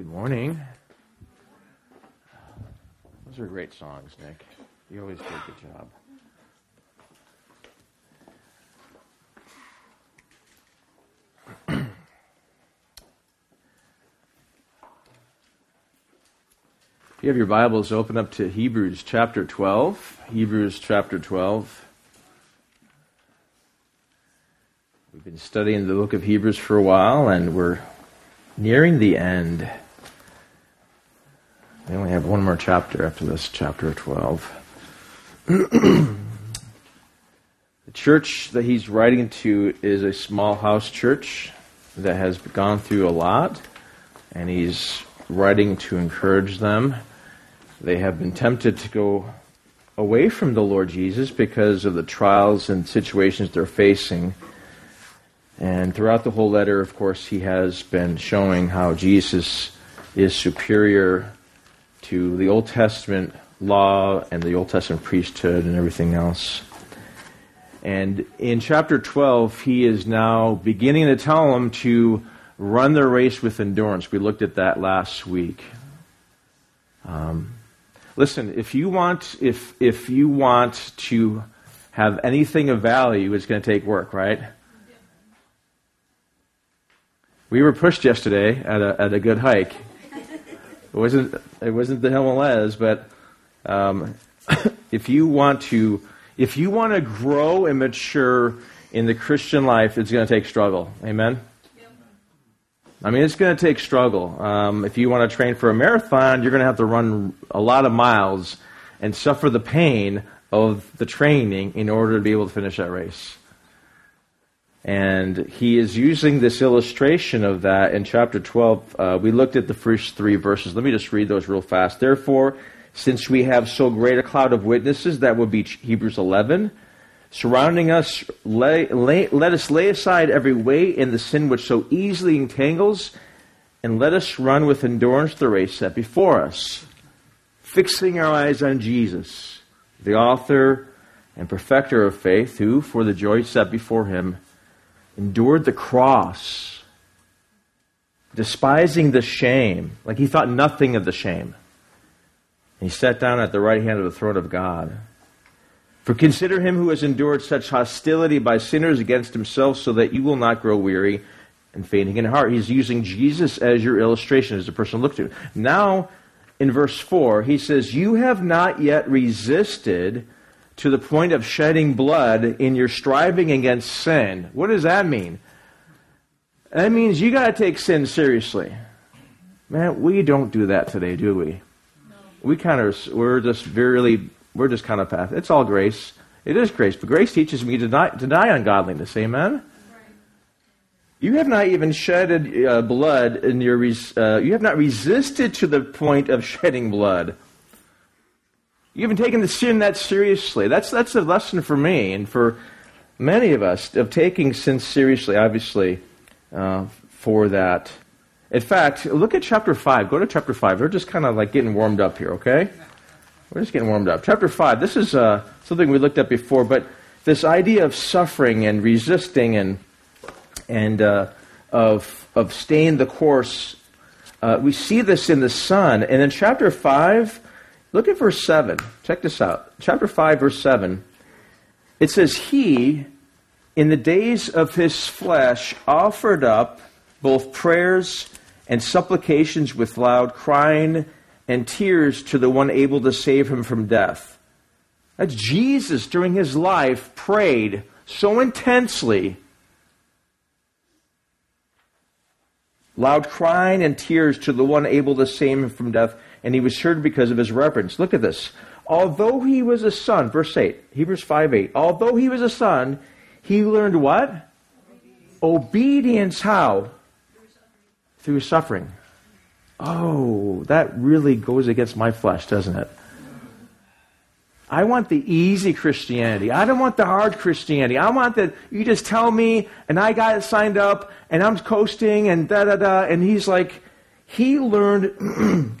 Good morning. Those are great songs, Nick. You always do a good job. If you have your Bibles, open up to Hebrews chapter 12. Hebrews chapter 12. We've been studying the book of Hebrews for a while, and we're nearing the end. We only have one more chapter after this, chapter 12. the church that he's writing to is a small house church that has gone through a lot, and he's writing to encourage them. They have been tempted to go away from the Lord Jesus because of the trials and situations they're facing. And throughout the whole letter, of course, he has been showing how Jesus is superior to the Old Testament law and the Old Testament priesthood and everything else. And in chapter 12, he is now beginning to tell them to run their race with endurance. We looked at that last week. Um, listen, if you want, if if you want to have anything of value, it's going to take work, right? We were pushed yesterday at a at a good hike. It wasn't it wasn't the Himalayas, but um, if you want to if you want to grow and mature in the Christian life, it's going to take struggle. Amen. I mean, it's going to take struggle. Um, if you want to train for a marathon, you're going to have to run a lot of miles and suffer the pain of the training in order to be able to finish that race. And he is using this illustration of that in chapter 12. Uh, we looked at the first three verses. Let me just read those real fast. Therefore, since we have so great a cloud of witnesses, that would be Hebrews 11 surrounding us, lay, lay, let us lay aside every weight and the sin which so easily entangles, and let us run with endurance the race set before us, fixing our eyes on Jesus, the author and perfecter of faith, who, for the joy set before him, endured the cross, despising the shame, like he thought nothing of the shame. And he sat down at the right hand of the throne of God. For consider him who has endured such hostility by sinners against himself, so that you will not grow weary and fainting in heart. He's using Jesus as your illustration, as a person to look to. Now, in verse 4, he says, You have not yet resisted to the point of shedding blood in your striving against sin. What does that mean? That means you got to take sin seriously. Man, we don't do that today, do we? No. We kind of, we're just really we're just kind of path. It's all grace. It is grace, but grace teaches me to deny, deny ungodliness. Amen. You have not even shedded uh, blood in your. Res- uh, you have not resisted to the point of shedding blood. You haven't taken the sin that seriously. That's that's a lesson for me and for many of us of taking sin seriously. Obviously, uh, for that. In fact, look at chapter five. Go to chapter five. We're just kind of like getting warmed up here. Okay. We're just getting warmed up. Chapter 5, this is uh, something we looked at before, but this idea of suffering and resisting and, and uh, of, of staying the course, uh, we see this in the Son. And in chapter 5, look at verse 7. Check this out. Chapter 5, verse 7. It says, He, in the days of his flesh, offered up both prayers and supplications with loud crying and tears to the one able to save him from death. That's Jesus during his life prayed so intensely. Loud crying and tears to the one able to save him from death, and he was heard because of his reverence. Look at this. Although he was a son, verse 8, Hebrews 5 8, although he was a son, he learned what? Obedience. Obedience how? Through suffering oh, that really goes against my flesh, doesn't it? I want the easy Christianity. I don't want the hard Christianity. I want that you just tell me and I got it signed up and I'm coasting and da da da. And he's like, he learned,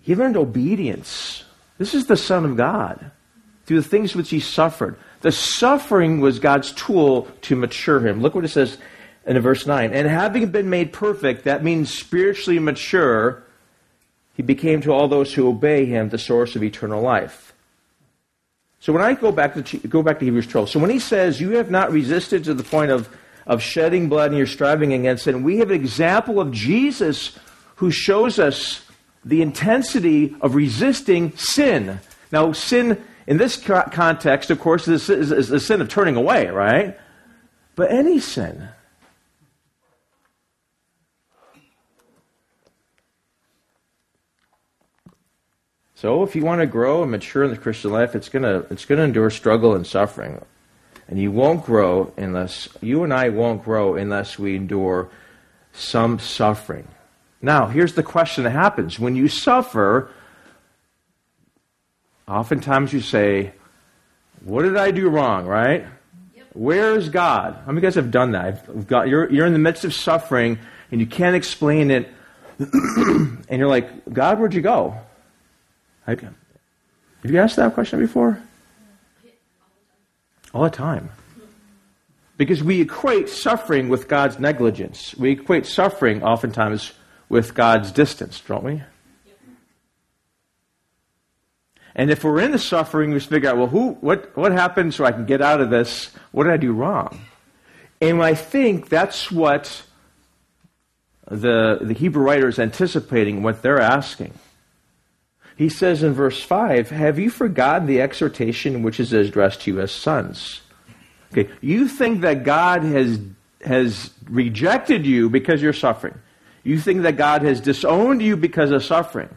he learned obedience. This is the Son of God through the things which he suffered. The suffering was God's tool to mature him. Look what it says in verse 9, and having been made perfect, that means spiritually mature, he became to all those who obey him the source of eternal life. So when I go back to go back to Hebrews 12, so when he says you have not resisted to the point of of shedding blood and you're striving against it, we have an example of Jesus who shows us the intensity of resisting sin. Now, sin in this context, of course, is, is, is the sin of turning away, right? But any sin. So if you want to grow and mature in the Christian life, it's gonna it's gonna endure struggle and suffering. And you won't grow unless you and I won't grow unless we endure some suffering. Now, here's the question that happens. When you suffer, oftentimes you say, What did I do wrong, right? Yep. Where's God? How many of you guys have done that? Got, you're, you're in the midst of suffering and you can't explain it, and you're like, God, where'd you go? Have you asked that question before? All the time. Because we equate suffering with God's negligence. We equate suffering oftentimes with God's distance, don't we? And if we're in the suffering, we figure out, well, who, what, what happened so I can get out of this? What did I do wrong? And I think that's what the, the Hebrew writer is anticipating, what they're asking. He says in verse 5, Have you forgotten the exhortation which is addressed to you as sons? Okay, you think that God has, has rejected you because you're suffering. You think that God has disowned you because of suffering.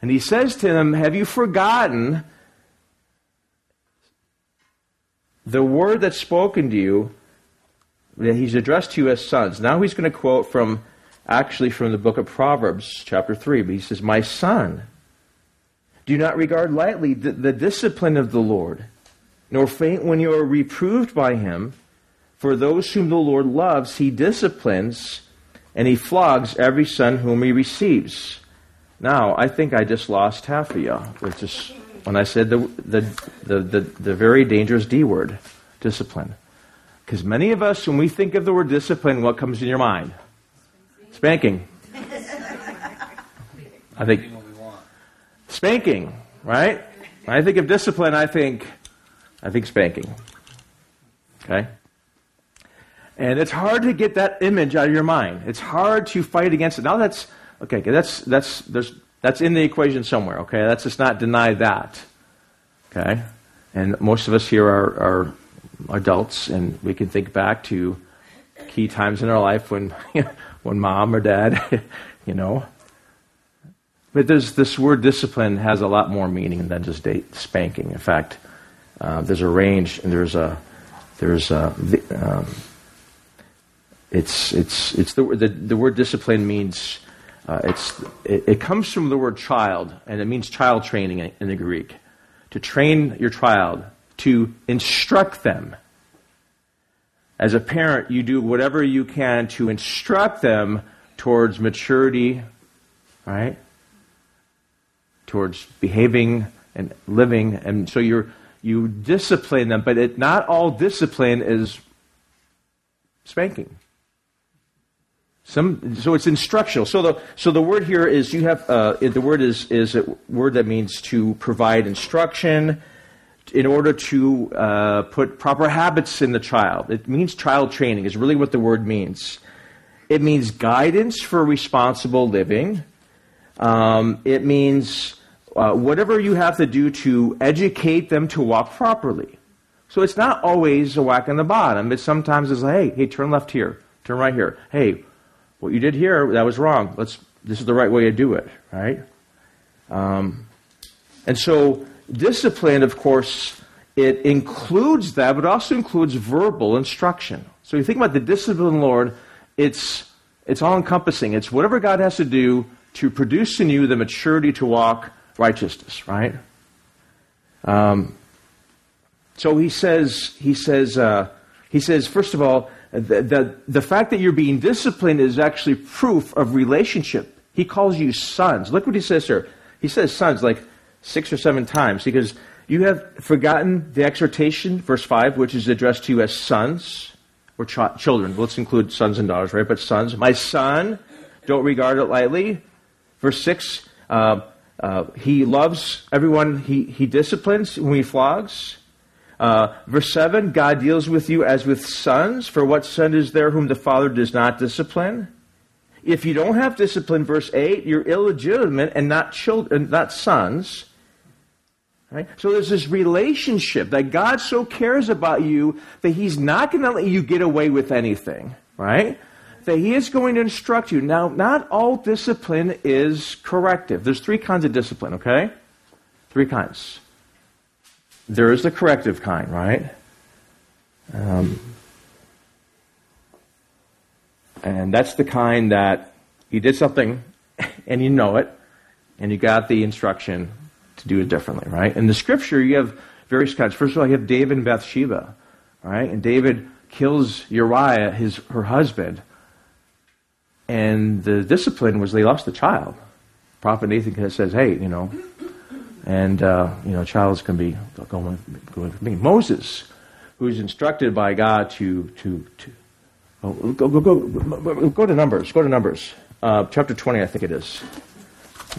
And he says to them, Have you forgotten the word that's spoken to you that he's addressed to you as sons? Now he's going to quote from actually from the book of Proverbs, chapter 3. But he says, My son, do not regard lightly the, the discipline of the Lord, nor faint when you are reproved by him. For those whom the Lord loves, he disciplines, and he flogs every son whom he receives. Now, I think I just lost half of you. Which is when I said the, the, the, the, the very dangerous D word, discipline. Because many of us, when we think of the word discipline, what comes in your mind? Spanking. I think Spanking, right? When I think of discipline, I think, I think spanking. Okay? And it's hard to get that image out of your mind. It's hard to fight against it. Now that's okay. That's that's there's that's in the equation somewhere. Okay, let's just not deny that. Okay, and most of us here are, are adults, and we can think back to key times in our life when when mom or dad, you know, but this word discipline has a lot more meaning than just date spanking. In fact, uh, there's a range, and there's a there's a um, it's it's it's the the, the word discipline means uh, it's it, it, comes from the word child, and it means child training in, in the Greek. To train your child, to instruct them. As a parent, you do whatever you can to instruct them towards maturity, right? Towards behaving and living. And so you you discipline them, but it, not all discipline is spanking. Some, so it's instructional. So the, so the word here is you have, uh, the word is, is a word that means to provide instruction in order to uh, put proper habits in the child. It means child training, is really what the word means. It means guidance for responsible living. Um, it means uh, whatever you have to do to educate them to walk properly. So it's not always a whack in the bottom. It's sometimes it's like, hey, hey, turn left here, turn right here. Hey, what you did here, that was wrong. Let's. This is the right way to do it, right? Um, and so discipline, of course, it includes that, but also includes verbal instruction. So you think about the discipline, Lord, it's it's all encompassing. It's whatever God has to do to produce in you the maturity to walk righteousness, right? Um, so he says, he says, uh, he says, first of all, the, the, the fact that you're being disciplined is actually proof of relationship. He calls you sons. Look what he says here. He says sons like six or seven times because you have forgotten the exhortation, verse 5, which is addressed to you as sons. or ch- children. Let's include sons and daughters, right? But sons, my son, don't regard it lightly. Verse 6, uh, uh, he loves everyone he, he disciplines when he flogs. Uh, verse 7, God deals with you as with sons. For what son is there whom the father does not discipline? If you don't have discipline, verse 8, you're illegitimate and not children, not sons. Right? So there's this relationship that God so cares about you that He's not going to let you get away with anything, right? That He is going to instruct you. Now, not all discipline is corrective. There's three kinds of discipline, okay? Three kinds. There is the corrective kind, right? Um, and that's the kind that you did something and you know it, and you got the instruction to do it differently, right? In the scripture, you have various kinds. First of all, you have David and Bathsheba, right? And David kills Uriah, his her husband, and the discipline was they lost the child. Prophet Nathan says, "Hey, you know, and uh, you know, child's can be going going with me." Moses, who is instructed by God to to to oh, go, go go go to Numbers, go to Numbers, uh, chapter twenty, I think it is.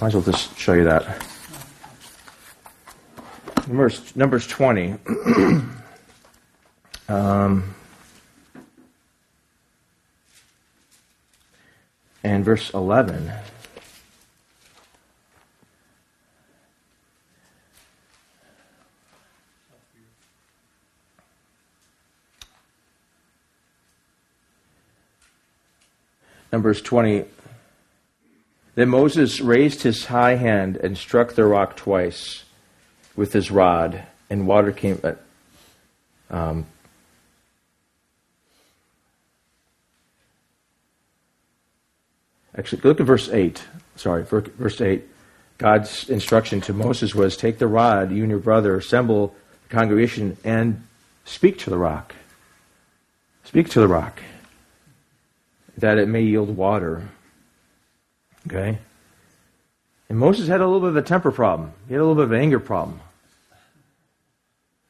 Might as well just show you that. Numbers, Numbers 20. um, and verse 11. Numbers 20. Then Moses raised his high hand and struck the rock twice with his rod, and water came. Uh, um, actually, look at verse 8. Sorry, verse 8. God's instruction to Moses was take the rod, you and your brother, assemble the congregation, and speak to the rock. Speak to the rock that it may yield water. Okay? And Moses had a little bit of a temper problem. He had a little bit of an anger problem.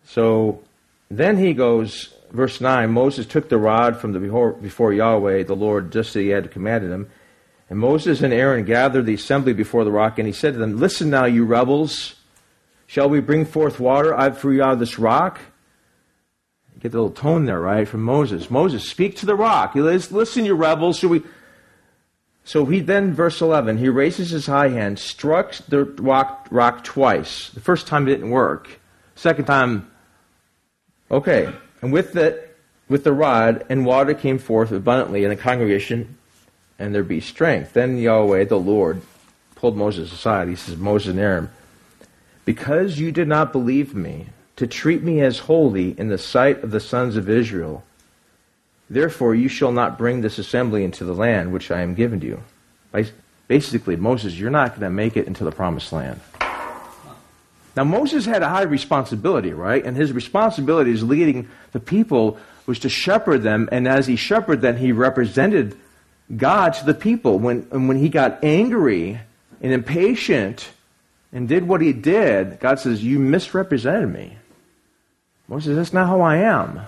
So then he goes, verse 9 Moses took the rod from the before, before Yahweh, the Lord, just as he had commanded him. And Moses and Aaron gathered the assembly before the rock, and he said to them, Listen now, you rebels. Shall we bring forth water out for you out of this rock? Get the little tone there, right, from Moses. Moses, speak to the rock. Listen, you rebels. Should we so he then, verse 11, he raises his high hand, struck the rock, rock twice. The first time it didn't work. Second time, okay. And with the, with the rod, and water came forth abundantly in the congregation, and there be strength. Then Yahweh, the Lord, pulled Moses aside. He says, Moses and Aaron, because you did not believe me to treat me as holy in the sight of the sons of Israel, Therefore, you shall not bring this assembly into the land which I am given to you. Basically, Moses, you're not going to make it into the promised land. Now, Moses had a high responsibility, right? And his responsibility as leading the people was to shepherd them. And as he shepherded them, he represented God to the people. When, and when he got angry and impatient and did what he did, God says, You misrepresented me. Moses, that's not how I am.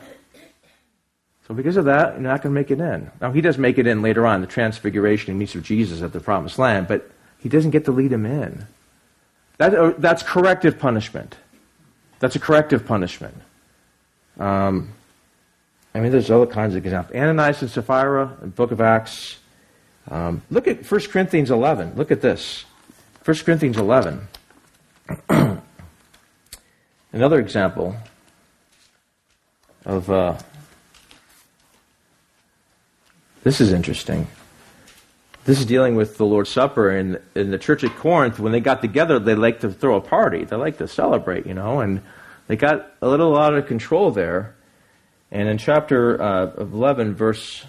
So because of that, you're not going to make it in. Now, he does make it in later on, the transfiguration. He meets with Jesus at the promised land, but he doesn't get to lead him in. That, uh, that's corrective punishment. That's a corrective punishment. Um, I mean, there's other kinds of examples. Ananias and Sapphira, the book of Acts. Um, look at 1 Corinthians 11. Look at this. 1 Corinthians 11. Another example of uh, this is interesting. This is dealing with the Lord's Supper. And in the church at Corinth, when they got together, they liked to throw a party. They liked to celebrate, you know, and they got a little out of control there. And in chapter uh, 11, verse,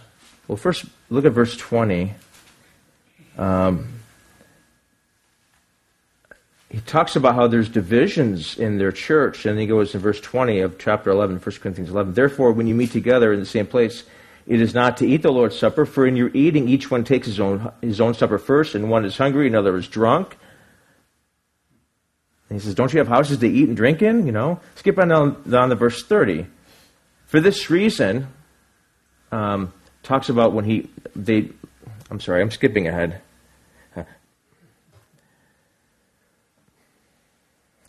well, first look at verse 20. Um, he talks about how there's divisions in their church, and he goes in verse 20 of chapter 11, 1 Corinthians 11. Therefore, when you meet together in the same place, it is not to eat the Lord's Supper, for in your eating each one takes his own, his own supper first, and one is hungry, another is drunk. And he says, Don't you have houses to eat and drink in? You know? Skip on down, down to verse 30. For this reason, um, talks about when he they. I'm sorry, I'm skipping ahead.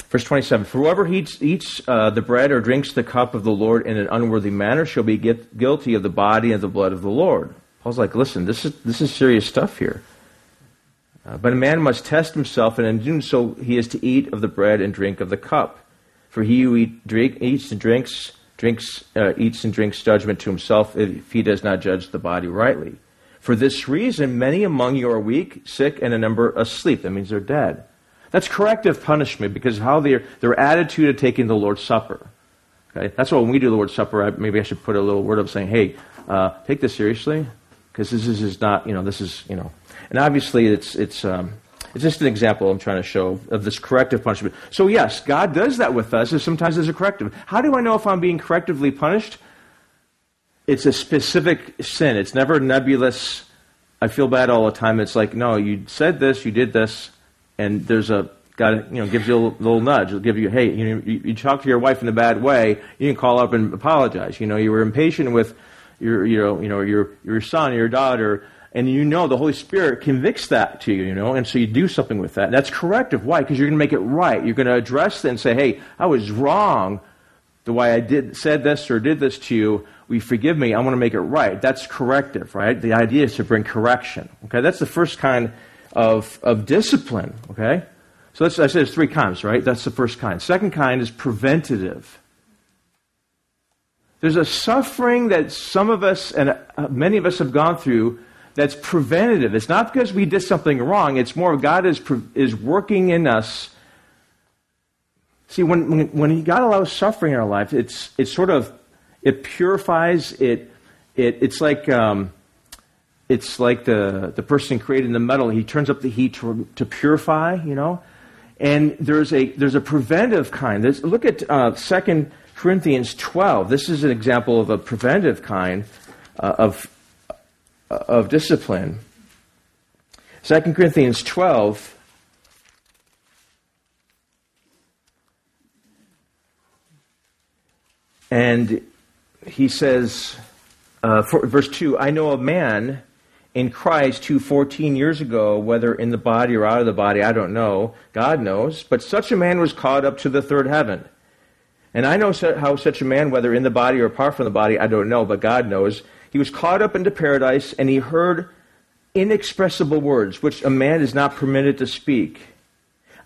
Verse 27 For whoever eats, eats uh, the bread or drinks the cup of the Lord in an unworthy manner shall be get, guilty of the body and the blood of the Lord. Paul's like, listen, this is, this is serious stuff here. Uh, but a man must test himself, and in doing so, he is to eat of the bread and drink of the cup. For he who eat, drink, eats and drinks, drinks uh, eats and drinks judgment to himself if he does not judge the body rightly. For this reason, many among you are weak, sick, and a number asleep. That means they're dead. That's corrective punishment because how their, their attitude of taking the Lord's Supper. Okay? That's why when we do the Lord's Supper, I, maybe I should put a little word up saying, hey, uh, take this seriously because this is, is not, you know, this is, you know. And obviously it's, it's, um, it's just an example I'm trying to show of this corrective punishment. So, yes, God does that with us, and sometimes there's a corrective. How do I know if I'm being correctively punished? It's a specific sin. It's never nebulous. I feel bad all the time. It's like, no, you said this, you did this, and there's a God, you know, gives you a little, little nudge. It'll give you, hey, you, know, you, you talk to your wife in a bad way, you can call up and apologize. You know, you were impatient with your, you know, you know, your your son, your daughter, and you know the Holy Spirit convicts that to you, you know, and so you do something with that. That's corrective. Why? Because you're going to make it right. You're going to address it and say, hey, I was wrong the way I did said this or did this to you. We forgive me. I want to make it right. That's corrective, right? The idea is to bring correction. Okay, that's the first kind of, of discipline, okay? So I said there's three kinds, right? That's the first kind. Second kind is preventative. There's a suffering that some of us and uh, many of us have gone through that's preventative. It's not because we did something wrong. It's more God is, is working in us. See, when, when, when God allows suffering in our life, it's, it's sort of, it purifies, it, it, it's like, um, it's like the, the person creating the metal. He turns up the heat to, to purify, you know. And there's a, there's a preventive kind. There's, look at uh, 2 Corinthians 12. This is an example of a preventive kind uh, of, of discipline. 2 Corinthians 12. And he says, uh, for, verse 2 I know a man in Christ who 14 years ago, whether in the body or out of the body, I don't know, God knows, but such a man was caught up to the third heaven. And I know how such a man, whether in the body or apart from the body, I don't know, but God knows, he was caught up into paradise and he heard inexpressible words, which a man is not permitted to speak.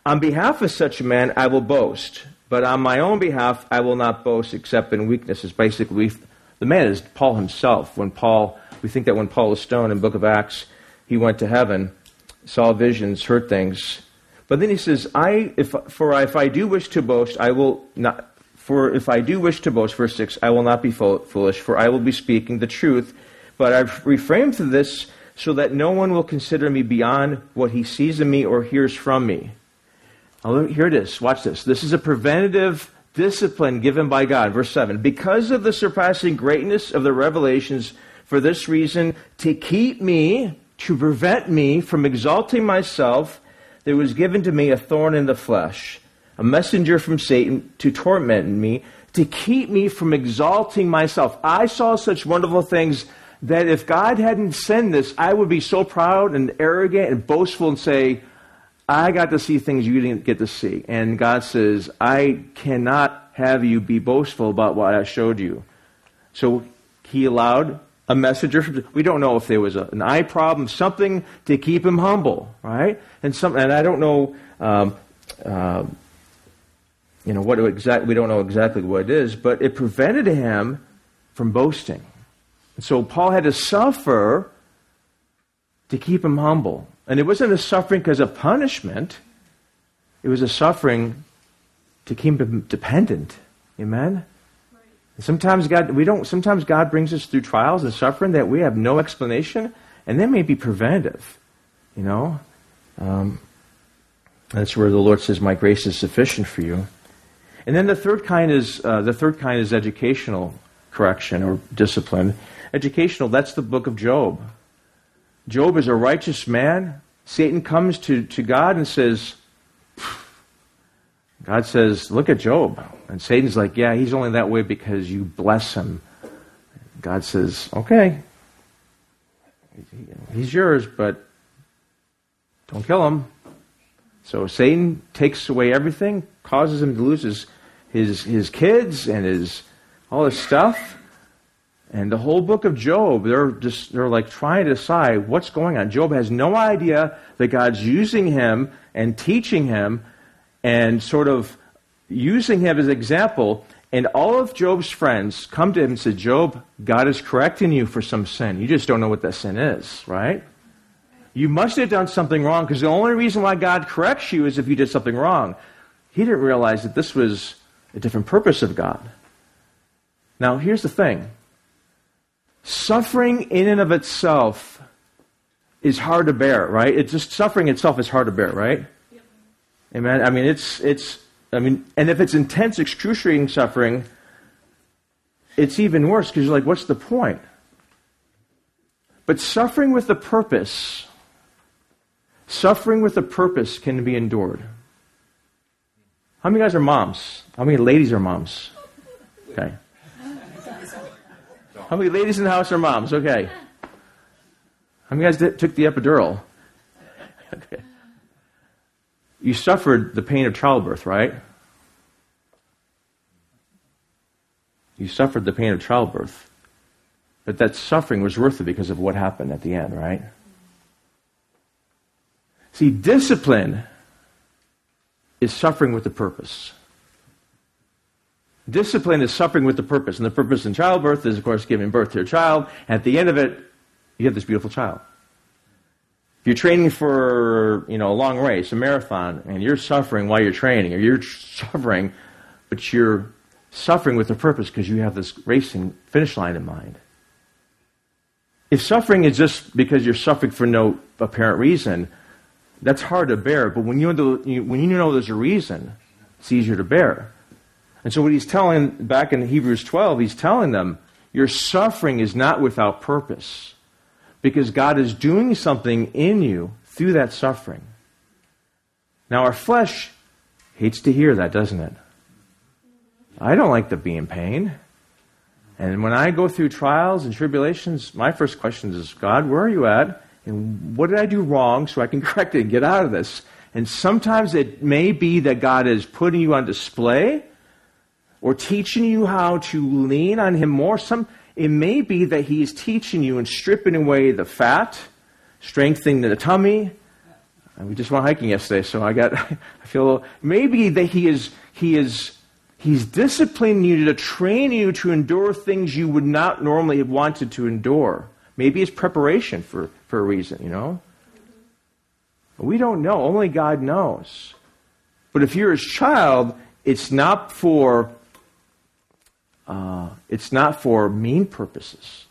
On behalf of such a man, I will boast, but on my own behalf, I will not boast except in weaknesses. Basically, the man is Paul himself. When Paul we think that when Paul was stoned in book of Acts, he went to heaven, saw visions, heard things. But then he says, I, if, for if I do wish to boast, I will not, for if I do wish to boast, verse 6, I will not be foolish, for I will be speaking the truth. But I've refrained from this so that no one will consider me beyond what he sees in me or hears from me. Now, here it is. Watch this. This is a preventative discipline given by God. Verse 7. Because of the surpassing greatness of the revelations, for this reason, to keep me, to prevent me from exalting myself, there was given to me a thorn in the flesh, a messenger from Satan to torment me, to keep me from exalting myself. I saw such wonderful things that if God hadn't sent this, I would be so proud and arrogant and boastful and say, I got to see things you didn't get to see. And God says, I cannot have you be boastful about what I showed you. So he allowed a messenger. We don't know if there was a, an eye problem, something to keep him humble, right? And some, and I don't know, um, uh, you know, what exactly. We don't know exactly what it is, but it prevented him from boasting. And so Paul had to suffer to keep him humble, and it wasn't a suffering because of punishment. It was a suffering to keep him dependent. Amen. Sometimes God, we don't, sometimes God brings us through trials and suffering that we have no explanation, and they may be preventative, you know. Um, that's where the Lord says, "My grace is sufficient for you." And then the third kind is uh, the third kind is educational correction or discipline. Educational. That's the book of Job. Job is a righteous man. Satan comes to, to God and says, God says, Look at Job. And Satan's like, Yeah, he's only that way because you bless him. God says, okay, he's yours, but don't kill him. So Satan takes away everything, causes him to lose his, his, his kids and his, all his stuff. And the whole book of Job, they're just, they're like trying to decide what's going on. Job has no idea that God's using him and teaching him and sort of using him as an example. And all of Job's friends come to him and say, Job, God is correcting you for some sin. You just don't know what that sin is, right? You must have done something wrong because the only reason why God corrects you is if you did something wrong. He didn't realize that this was a different purpose of God. Now, here's the thing suffering in and of itself is hard to bear, right? It's just suffering itself is hard to bear, right? Yep. Amen. I mean, it's it's I mean, and if it's intense, excruciating suffering, it's even worse because you're like, what's the point? But suffering with a purpose, suffering with a purpose can be endured. How many guys are moms? How many ladies are moms? Okay. How many ladies in the house are moms? Okay. How many guys did, took the epidural? okay. You suffered the pain of childbirth, right? You suffered the pain of childbirth. But that suffering was worth it because of what happened at the end, right? See, discipline is suffering with a purpose. Discipline is suffering with the purpose. And the purpose in childbirth is, of course, giving birth to a child. At the end of it, you have this beautiful child. If you're training for, you know, a long race, a marathon, and you're suffering while you're training, or you're suffering, but you're suffering with a purpose because you have this racing finish line in mind. If suffering is just because you're suffering for no apparent reason, that's hard to bear. But when you, know, when you know there's a reason, it's easier to bear. And so what he's telling back in Hebrews 12, he's telling them, your suffering is not without purpose because God is doing something in you through that suffering. Now, our flesh hates to hear that, doesn't it? I don't like to be in pain. And when I go through trials and tribulations, my first question is, God, where are you at? And what did I do wrong so I can correct it and get out of this? And sometimes it may be that God is putting you on display or teaching you how to lean on Him more. Some, it may be that He is teaching you and stripping away the fat, strengthening the tummy. We just went hiking yesterday, so I got, I feel, maybe that He is, He is, He's disciplining you to train you to endure things you would not normally have wanted to endure. Maybe it's preparation for, for a reason, you know? We don't know. Only God knows. But if you're his child, it's not for uh, it's not for mean purposes.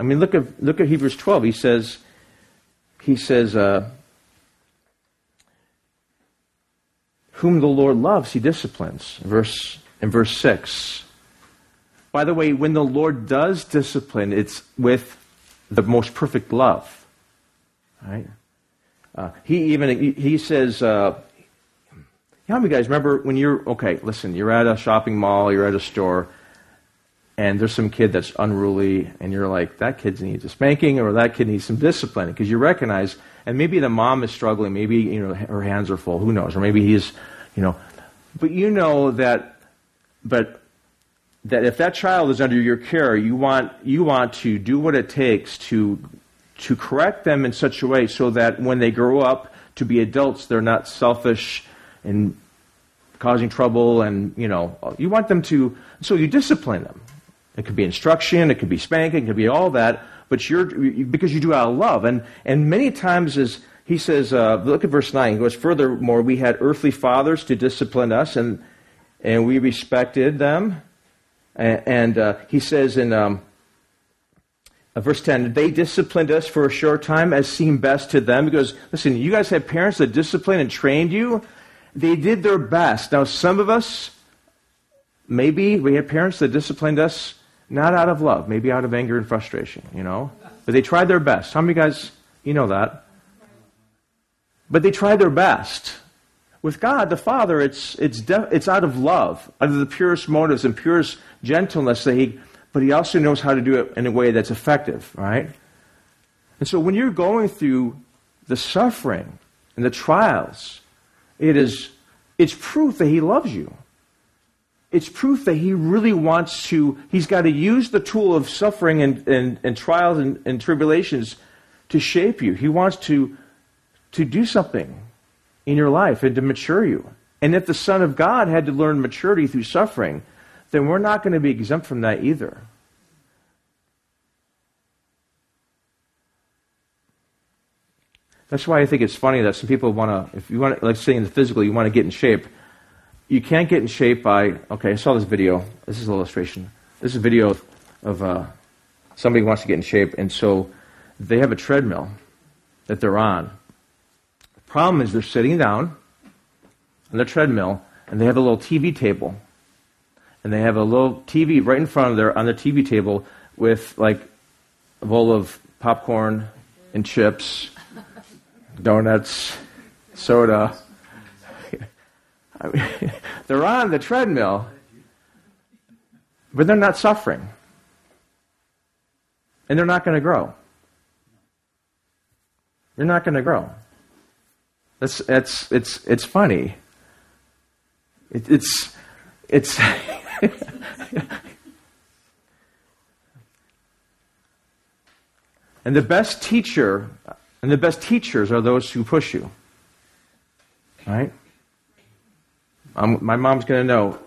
I mean, look at look at Hebrews 12. He says he says uh, whom the Lord loves, he disciplines. Verse in verse six. By the way, when the Lord does discipline, it's with the most perfect love. Right? Uh, he even he says, uh, "How many guys remember when you're okay? Listen, you're at a shopping mall, you're at a store, and there's some kid that's unruly, and you're like, that kid needs a spanking, or that kid needs some discipline, because you recognize, and maybe the mom is struggling, maybe you know her hands are full, who knows, or maybe he's, you know, but you know that, but that if that child is under your care, you want you want to do what it takes to to correct them in such a way so that when they grow up to be adults, they're not selfish and causing trouble, and you know, you want them to. So you discipline them it could be instruction, it could be spanking, it could be all that, but you're, because you do out of love. And, and many times as he says, uh, look at verse 9, he goes, furthermore, we had earthly fathers to discipline us, and, and we respected them. And, and uh, he says in um, Uh, verse 10, they disciplined us for a short time as seemed best to them. He goes, listen, you guys had parents that disciplined and trained you. They did their best. Now, some of us, maybe we had parents that disciplined us not out of love, maybe out of anger and frustration, you know? But they tried their best. How many guys, you know that? But they tried their best. With God, the Father, it's, it's, it's out of love, out of the purest motives and purest gentleness that He. But he also knows how to do it in a way that's effective, right? And so when you're going through the suffering and the trials, it is it's proof that he loves you. It's proof that he really wants to, he's got to use the tool of suffering and, and, and trials and, and tribulations to shape you. He wants to, to do something in your life and to mature you. And if the Son of God had to learn maturity through suffering, then we're not going to be exempt from that either. That's why I think it's funny that some people want to, if you want to, like say in the physical, you want to get in shape. You can't get in shape by, okay, I saw this video. This is an illustration. This is a video of uh, somebody wants to get in shape, and so they have a treadmill that they're on. The problem is they're sitting down on the treadmill, and they have a little TV table. And they have a little TV right in front of their on the TV table with like a bowl of popcorn and chips donuts, soda. I mean, they're on the treadmill, but they're not suffering. And they're not going to grow. You're not going to grow. That's, it's, it's, it's funny. It, it's, it's, and the best teacher and the best teachers are those who push you. Right? I'm, my mom's going to know.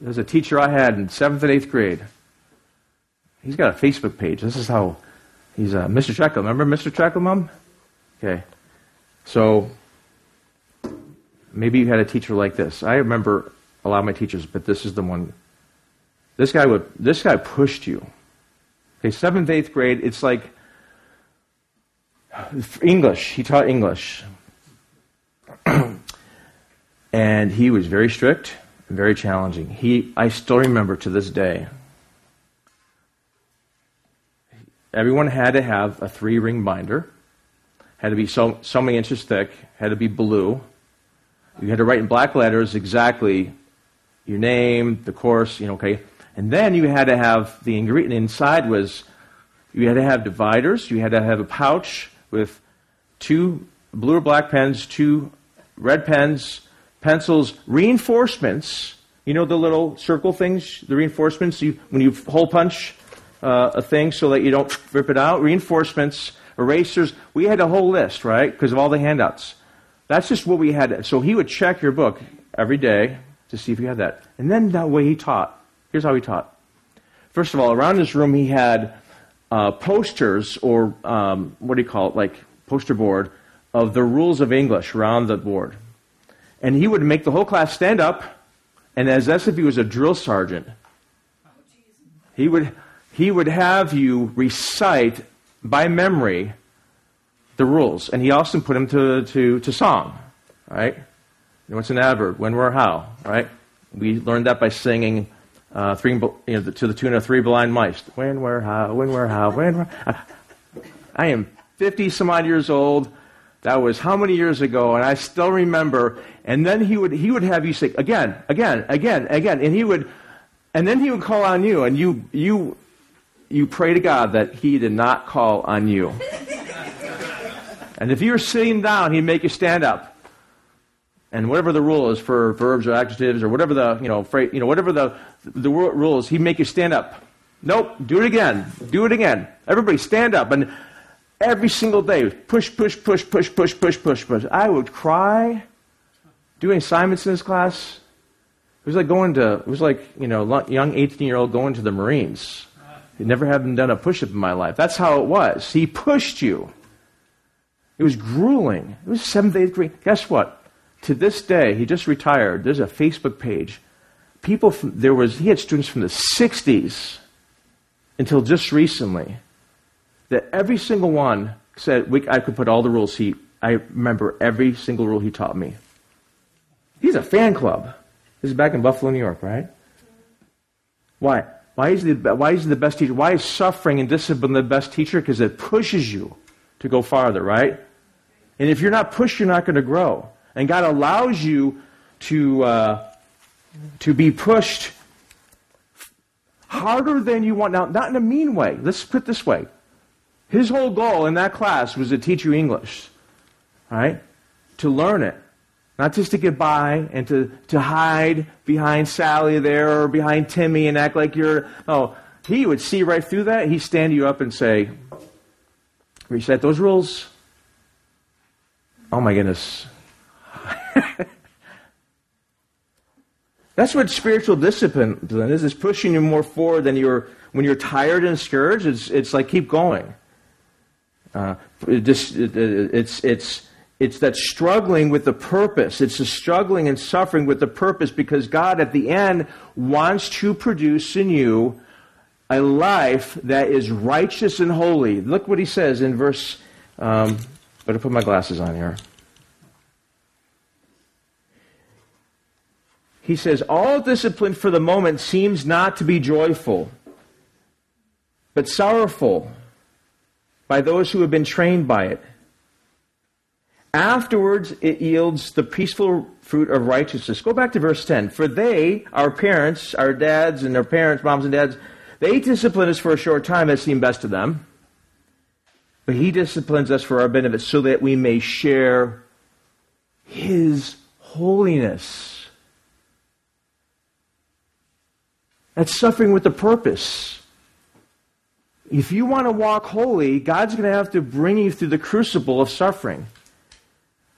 There's a teacher I had in seventh and eighth grade. He's got a Facebook page. This is how he's uh, Mr. Treckle. Remember Mr. Treckle, Mom? Okay. So maybe you had a teacher like this. I remember a lot of my teachers, but this is the one. This guy would. This guy pushed you. Okay, seventh, eighth grade. It's like English. He taught English. and he was very strict very challenging. He, I still remember to this day, everyone had to have a three ring binder, had to be so, so many inches thick, had to be blue. You had to write in black letters exactly your name, the course, you know, okay. And then you had to have the ingredient inside was you had to have dividers, you had to have a pouch with two blue or black pens, two red pens, pencils, reinforcements. You know the little circle things, the reinforcements. You, when you hole punch uh, a thing so that you don't rip it out. Reinforcements, erasers. We had a whole list, right? Because of all the handouts. That's just what we had. So he would check your book every day to see if you had that. And then that way he taught. Here's how he taught. First of all, around his room he had uh, posters or um, what do you call it, like poster board of the rules of English around the board. And he would make the whole class stand up, and as if he was a drill sergeant, he would, he would have you recite by memory the rules. And he also put them to, to, to song, right? What's an adverb? When, where, how, right? We learned that by singing uh, three, you know, to the tune of three blind mice. When, where, how, when, where, how, when, where. I am 50 some odd years old. That was how many years ago? And I still remember. And then he would, he would have you say, again, again, again, again. And he would, and then he would call on you. And you, you, you pray to God that he did not call on you. and if you were sitting down, he'd make you stand up and whatever the rule is for verbs or adjectives or whatever the you know phrase, you know whatever the the rule is, he make you stand up. Nope, do it again, do it again. Everybody stand up, and every single day push, push, push, push, push, push, push, push. I would cry doing assignments in this class. It was like going to it was like you know young eighteen year old going to the Marines. I'd never having done a push up in my life. That's how it was. He pushed you. It was grueling. It was seventh, eighth grade. Guess what? To this day, he just retired. There's a Facebook page. People, from, there was, he had students from the 60s until just recently that every single one said we, I could put all the rules he, I remember every single rule he taught me. He's a fan club. This is back in Buffalo, New York, right? Why? Why is, he the, why is he the best teacher? Why is suffering and discipline the best teacher? Because it pushes you to go farther, right? And if you're not pushed, you're not going to grow. And God allows you to, uh, to be pushed harder than you want. Now, not in a mean way. Let's put it this way. His whole goal in that class was to teach you English, right? To learn it. Not just to get by and to, to hide behind Sally there or behind Timmy and act like you're. Oh, he would see right through that. He'd stand you up and say, Reset those rules. Oh my goodness. That's what spiritual discipline is. It's pushing you more forward than you're when you're tired and discouraged. It's it's like keep going. Uh, it just it, it's it's it's that struggling with the purpose. It's the struggling and suffering with the purpose because God at the end wants to produce in you a life that is righteous and holy. Look what he says in verse. Um, better put my glasses on here. He says, All discipline for the moment seems not to be joyful, but sorrowful by those who have been trained by it. Afterwards, it yields the peaceful fruit of righteousness. Go back to verse 10. For they, our parents, our dads and their parents, moms and dads, they discipline us for a short time that seemed best to them. But he disciplines us for our benefit so that we may share his holiness. That's suffering with a purpose. If you want to walk holy, God's going to have to bring you through the crucible of suffering,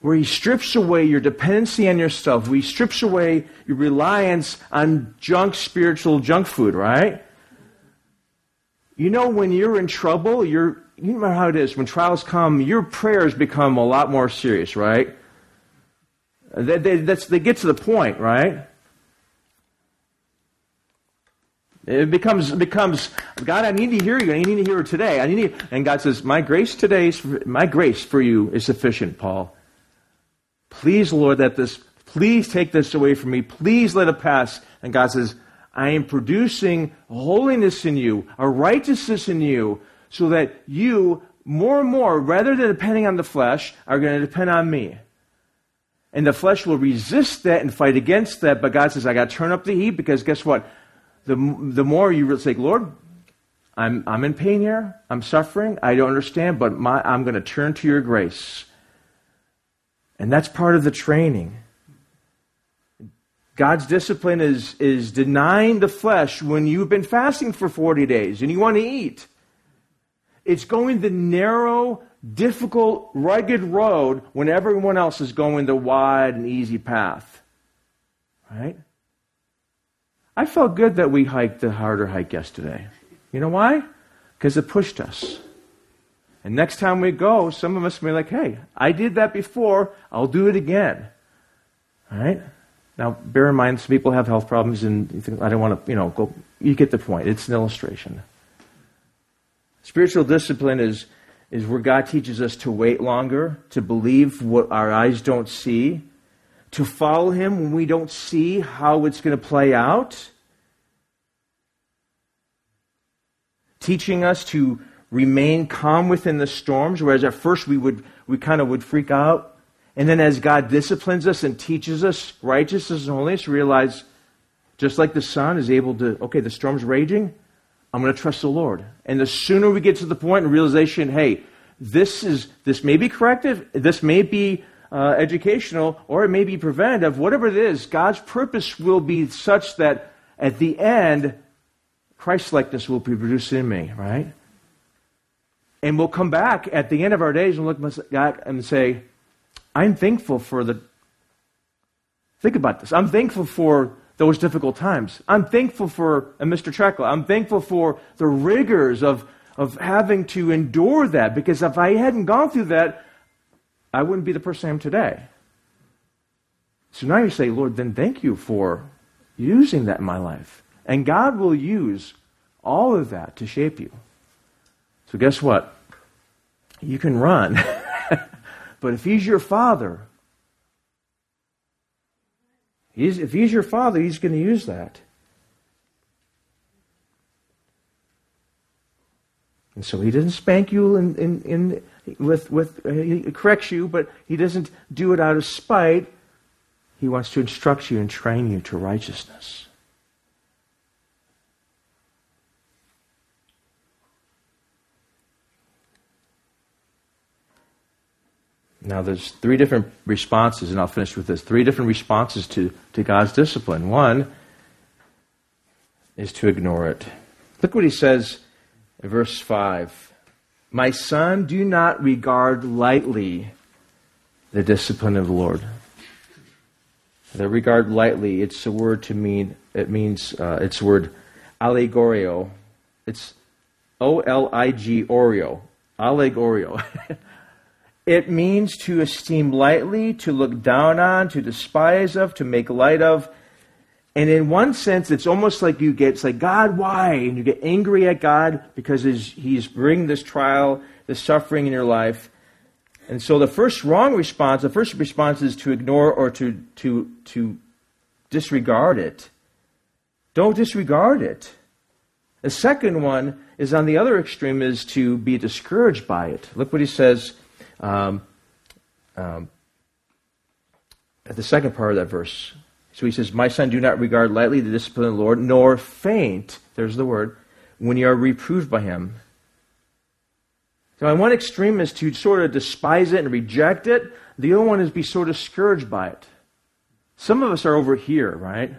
where He strips away your dependency on yourself, where He strips away your reliance on junk spiritual junk food, right? You know, when you're in trouble, you're, you know how it is. When trials come, your prayers become a lot more serious, right? They, they, they get to the point, right? It becomes becomes God. I need to hear you. I need to hear it today. I need to, and God says, "My grace today, is, my grace for you is sufficient." Paul, please, Lord, that this, please take this away from me. Please let it pass. And God says, "I am producing holiness in you, a righteousness in you, so that you more and more, rather than depending on the flesh, are going to depend on me." And the flesh will resist that and fight against that. But God says, I got to turn up the heat because guess what? The, the more you say, Lord, I'm, I'm in pain here. I'm suffering. I don't understand, but my, I'm going to turn to your grace. And that's part of the training. God's discipline is, is denying the flesh when you've been fasting for 40 days and you want to eat. It's going the narrow, difficult, rugged road when everyone else is going the wide and easy path. Right? I felt good that we hiked the harder hike yesterday. You know why? Because it pushed us. And next time we go, some of us may be like, hey, I did that before, I'll do it again. All right? Now, bear in mind, some people have health problems, and you think, I don't want to, you know, go. You get the point. It's an illustration. Spiritual discipline is, is where God teaches us to wait longer, to believe what our eyes don't see, to follow him when we don't see how it's going to play out. Teaching us to remain calm within the storms, whereas at first we would we kind of would freak out. And then as God disciplines us and teaches us righteousness and holiness, realize just like the sun is able to, okay, the storm's raging, I'm going to trust the Lord. And the sooner we get to the point of realization, hey, this is this may be corrective, this may be uh, educational or it may be preventative, whatever it is, God's purpose will be such that at the end, Christ likeness will be produced in me, right? And we'll come back at the end of our days and look back and say, I'm thankful for the. Think about this. I'm thankful for those difficult times. I'm thankful for Mr. Trekla. I'm thankful for the rigors of, of having to endure that because if I hadn't gone through that, I wouldn't be the person I am today. So now you say, Lord, then thank you for using that in my life. And God will use all of that to shape you. So guess what? You can run. but if He's your Father, he's, if He's your Father, He's going to use that. And so He doesn't spank you in, in, in with, with, uh, he corrects you, but he doesn't do it out of spite. He wants to instruct you and train you to righteousness. Now, there's three different responses, and I'll finish with this three different responses to, to God's discipline. One is to ignore it. Look what he says in verse 5. My son, do not regard lightly the discipline of the Lord. The regard lightly, it's a word to mean, it means, uh, it's a word allegorio. It's O L I G Oreo. Allegorio. It means to esteem lightly, to look down on, to despise of, to make light of. And in one sense, it's almost like you get, it's like, God, why? And you get angry at God because He's bringing this trial, this suffering in your life. And so the first wrong response, the first response is to ignore or to, to, to disregard it. Don't disregard it. The second one is on the other extreme is to be discouraged by it. Look what he says um, um, at the second part of that verse. So he says, My son, do not regard lightly the discipline of the Lord, nor faint, there's the word, when you are reproved by him. So on one extreme is to sort of despise it and reject it. The other one is be so discouraged by it. Some of us are over here, right?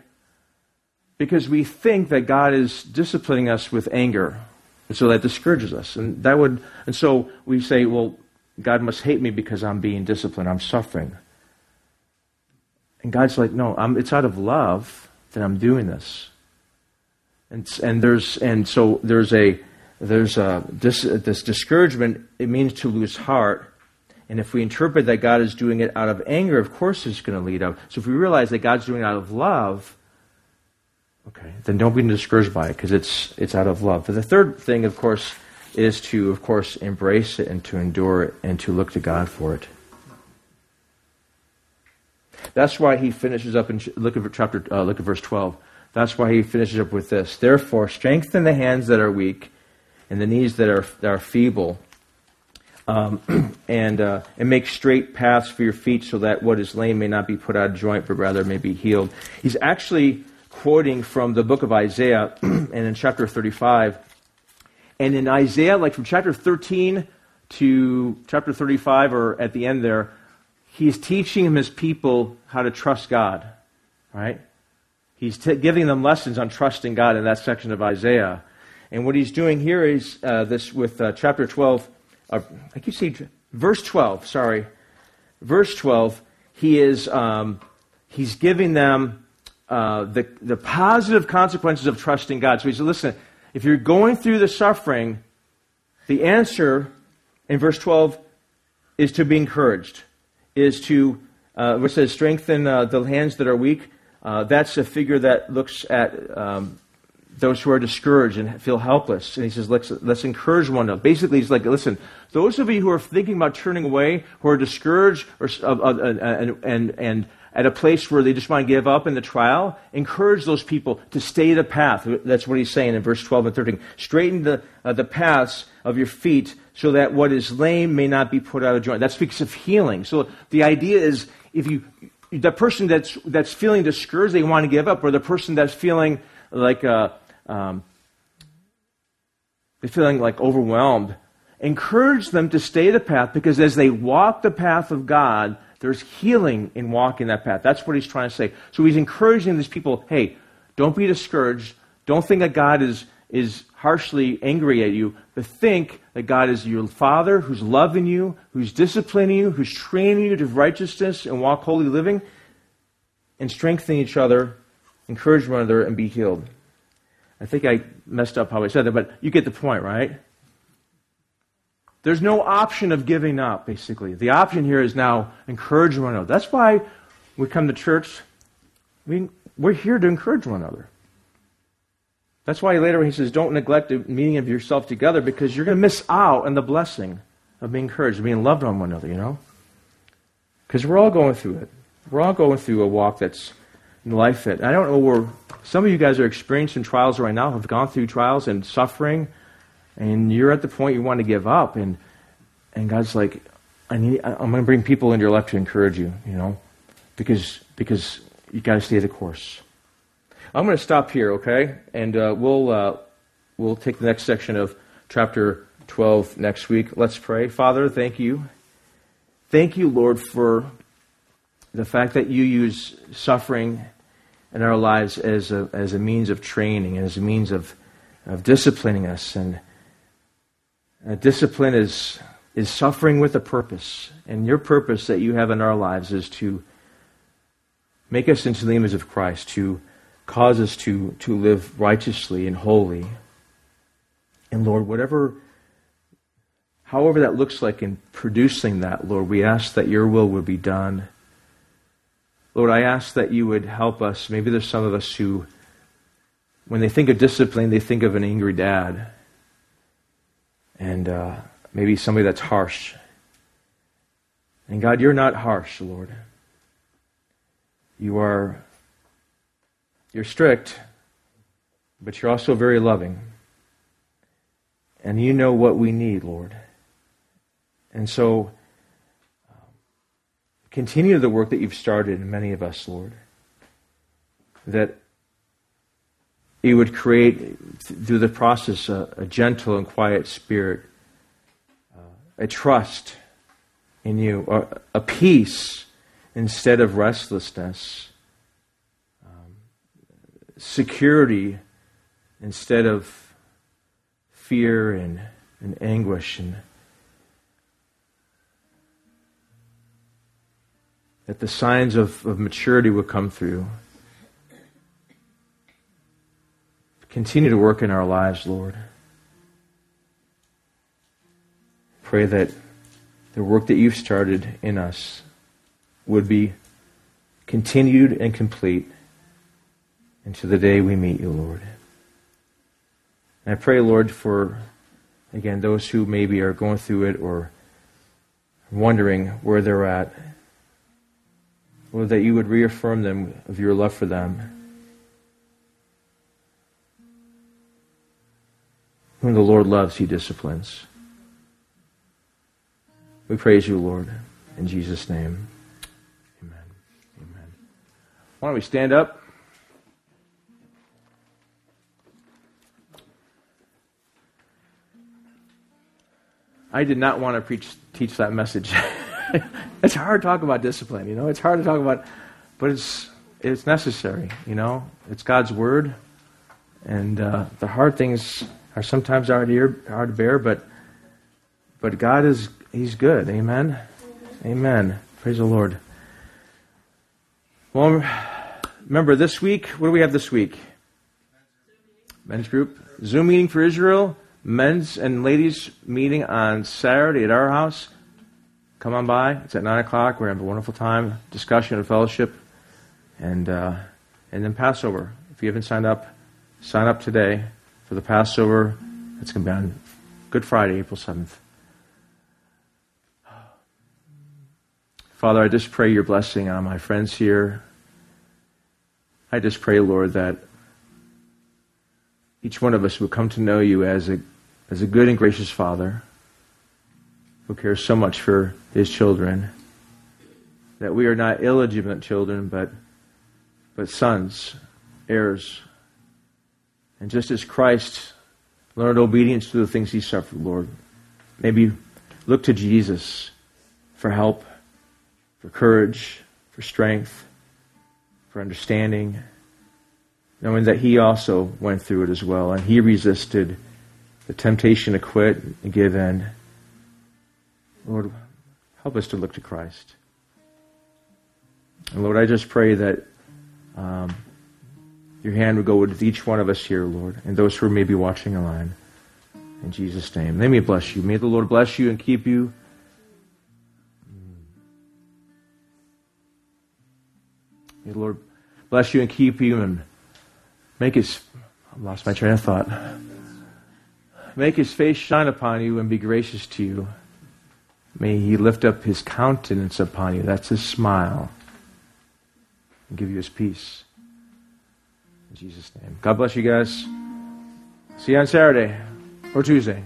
Because we think that God is disciplining us with anger. And so that discourages us. And that would and so we say, well, God must hate me because I'm being disciplined, I'm suffering. And God's like, no, I'm, it's out of love that I'm doing this. And, and there's and so there's a there's a this this discouragement. It means to lose heart. And if we interpret that God is doing it out of anger, of course it's going to lead up. So if we realize that God's doing it out of love, okay, then don't be discouraged by it because it's it's out of love. But the third thing, of course, is to, of course, embrace it and to endure it and to look to God for it. That's why he finishes up in look at chapter uh, look at verse 12. That's why he finishes up with this. Therefore, strengthen the hands that are weak and the knees that are that are feeble, um, and uh, and make straight paths for your feet, so that what is lame may not be put out of joint, but rather may be healed. He's actually quoting from the book of Isaiah, and in chapter 35 and in Isaiah, like from chapter 13 to chapter 35, or at the end there, he's teaching his people how to trust God, right? He's t- giving them lessons on trusting God in that section of Isaiah. And what he's doing here is uh, this with uh, chapter 12, uh, I keep saying verse 12, sorry. Verse 12, he is um, he's giving them uh, the, the positive consequences of trusting God. So he said, listen, if you're going through the suffering, the answer in verse 12 is to be encouraged, is to, uh, which says, strengthen uh, the hands that are weak. Uh, that's a figure that looks at um, those who are discouraged and feel helpless. And he says, let's, let's encourage one another. Basically, he's like, listen, those of you who are thinking about turning away, who are discouraged or, and, and, and at a place where they just want to give up in the trial, encourage those people to stay the path. That's what he's saying in verse 12 and 13. Straighten the, uh, the paths of your feet so that what is lame may not be put out of joint. That speaks of healing. So the idea is if you, the person that's, that's feeling discouraged, they want to give up, or the person that's feeling like, uh, um, they're feeling like overwhelmed, encourage them to stay the path because as they walk the path of God, there's healing in walking that path. That's what he's trying to say. So he's encouraging these people hey, don't be discouraged. Don't think that God is, is harshly angry at you, but think that God is your Father who's loving you, who's disciplining you, who's training you to righteousness and walk holy living, and strengthen each other, encourage one another, and be healed. I think I messed up how I said that, but you get the point, right? There's no option of giving up, basically. The option here is now encourage one another. That's why we come to church. We, we're here to encourage one another. That's why later he says, don't neglect the meeting of yourself together because you're going to miss out on the blessing of being encouraged, of being loved on one another, you know? Because we're all going through it. We're all going through a walk that's in life that I don't know where some of you guys are experiencing trials right now, have gone through trials and suffering and you're at the point you want to give up, and and God's like, I need, I'm going to bring people into your life to encourage you, you know, because because you got to stay the course. I'm going to stop here, okay, and uh, we'll uh, we'll take the next section of chapter 12 next week. Let's pray. Father, thank you thank you, Lord, for the fact that you use suffering in our lives as a, as a means of training and as a means of, of disciplining us. And uh, discipline is, is suffering with a purpose. And your purpose that you have in our lives is to make us into the image of Christ, to cause us to, to live righteously and holy. And Lord, whatever, however that looks like in producing that, Lord, we ask that your will would be done. Lord, I ask that you would help us. Maybe there's some of us who, when they think of discipline, they think of an angry dad. And uh, maybe somebody that's harsh. And God, you're not harsh, Lord. You are you're strict, but you're also very loving. And you know what we need, Lord. And so continue the work that you've started in many of us, Lord. That you would create through the process a, a gentle and quiet spirit, uh, a trust in you, a, peace instead of restlessness, security instead of fear and, and anguish and that the signs of, of maturity would come through. Continue to work in our lives, Lord. Pray that the work that you've started in us would be continued and complete into the day we meet you, Lord. And I pray, Lord, for, again, those who maybe are going through it or wondering where they're at. Lord, that you would reaffirm them of your love for them. Whom the Lord loves, he disciplines. We praise you, Lord, in Jesus' name. Amen. Amen. Why don't we stand up? I did not want to preach, teach that message. it's hard to talk about discipline, you know. It's hard to talk about, but it's it's necessary, you know. It's God's word, and uh, the hard things are sometimes hard to, hard to bear, but but God is He's good. Amen. Amen. Praise the Lord. Well, remember this week. What do we have this week? Men's group Zoom meeting for Israel. Men's and ladies meeting on Saturday at our house. Come on by. It's at 9 o'clock. We're going to have a wonderful time, discussion and fellowship. And, uh, and then Passover. If you haven't signed up, sign up today for the Passover. It's going to be on Good Friday, April 7th. Father, I just pray your blessing on my friends here. I just pray, Lord, that each one of us would come to know you as a, as a good and gracious Father who cares so much for his children. That we are not illegitimate children, but, but sons, heirs. And just as Christ learned obedience to the things he suffered, Lord, maybe look to Jesus for help, for courage, for strength, for understanding, knowing that he also went through it as well, and he resisted the temptation to quit and give in. Lord, help us to look to Christ. And Lord, I just pray that um, your hand would go with each one of us here, Lord, and those who may be watching online. In Jesus' name. may me bless you. May the Lord bless you and keep you. May the Lord bless you and keep you and make his I lost my train of thought. Make his face shine upon you and be gracious to you. May he lift up his countenance upon you. That's his smile. And give you his peace. In Jesus' name. God bless you guys. See you on Saturday or Tuesday.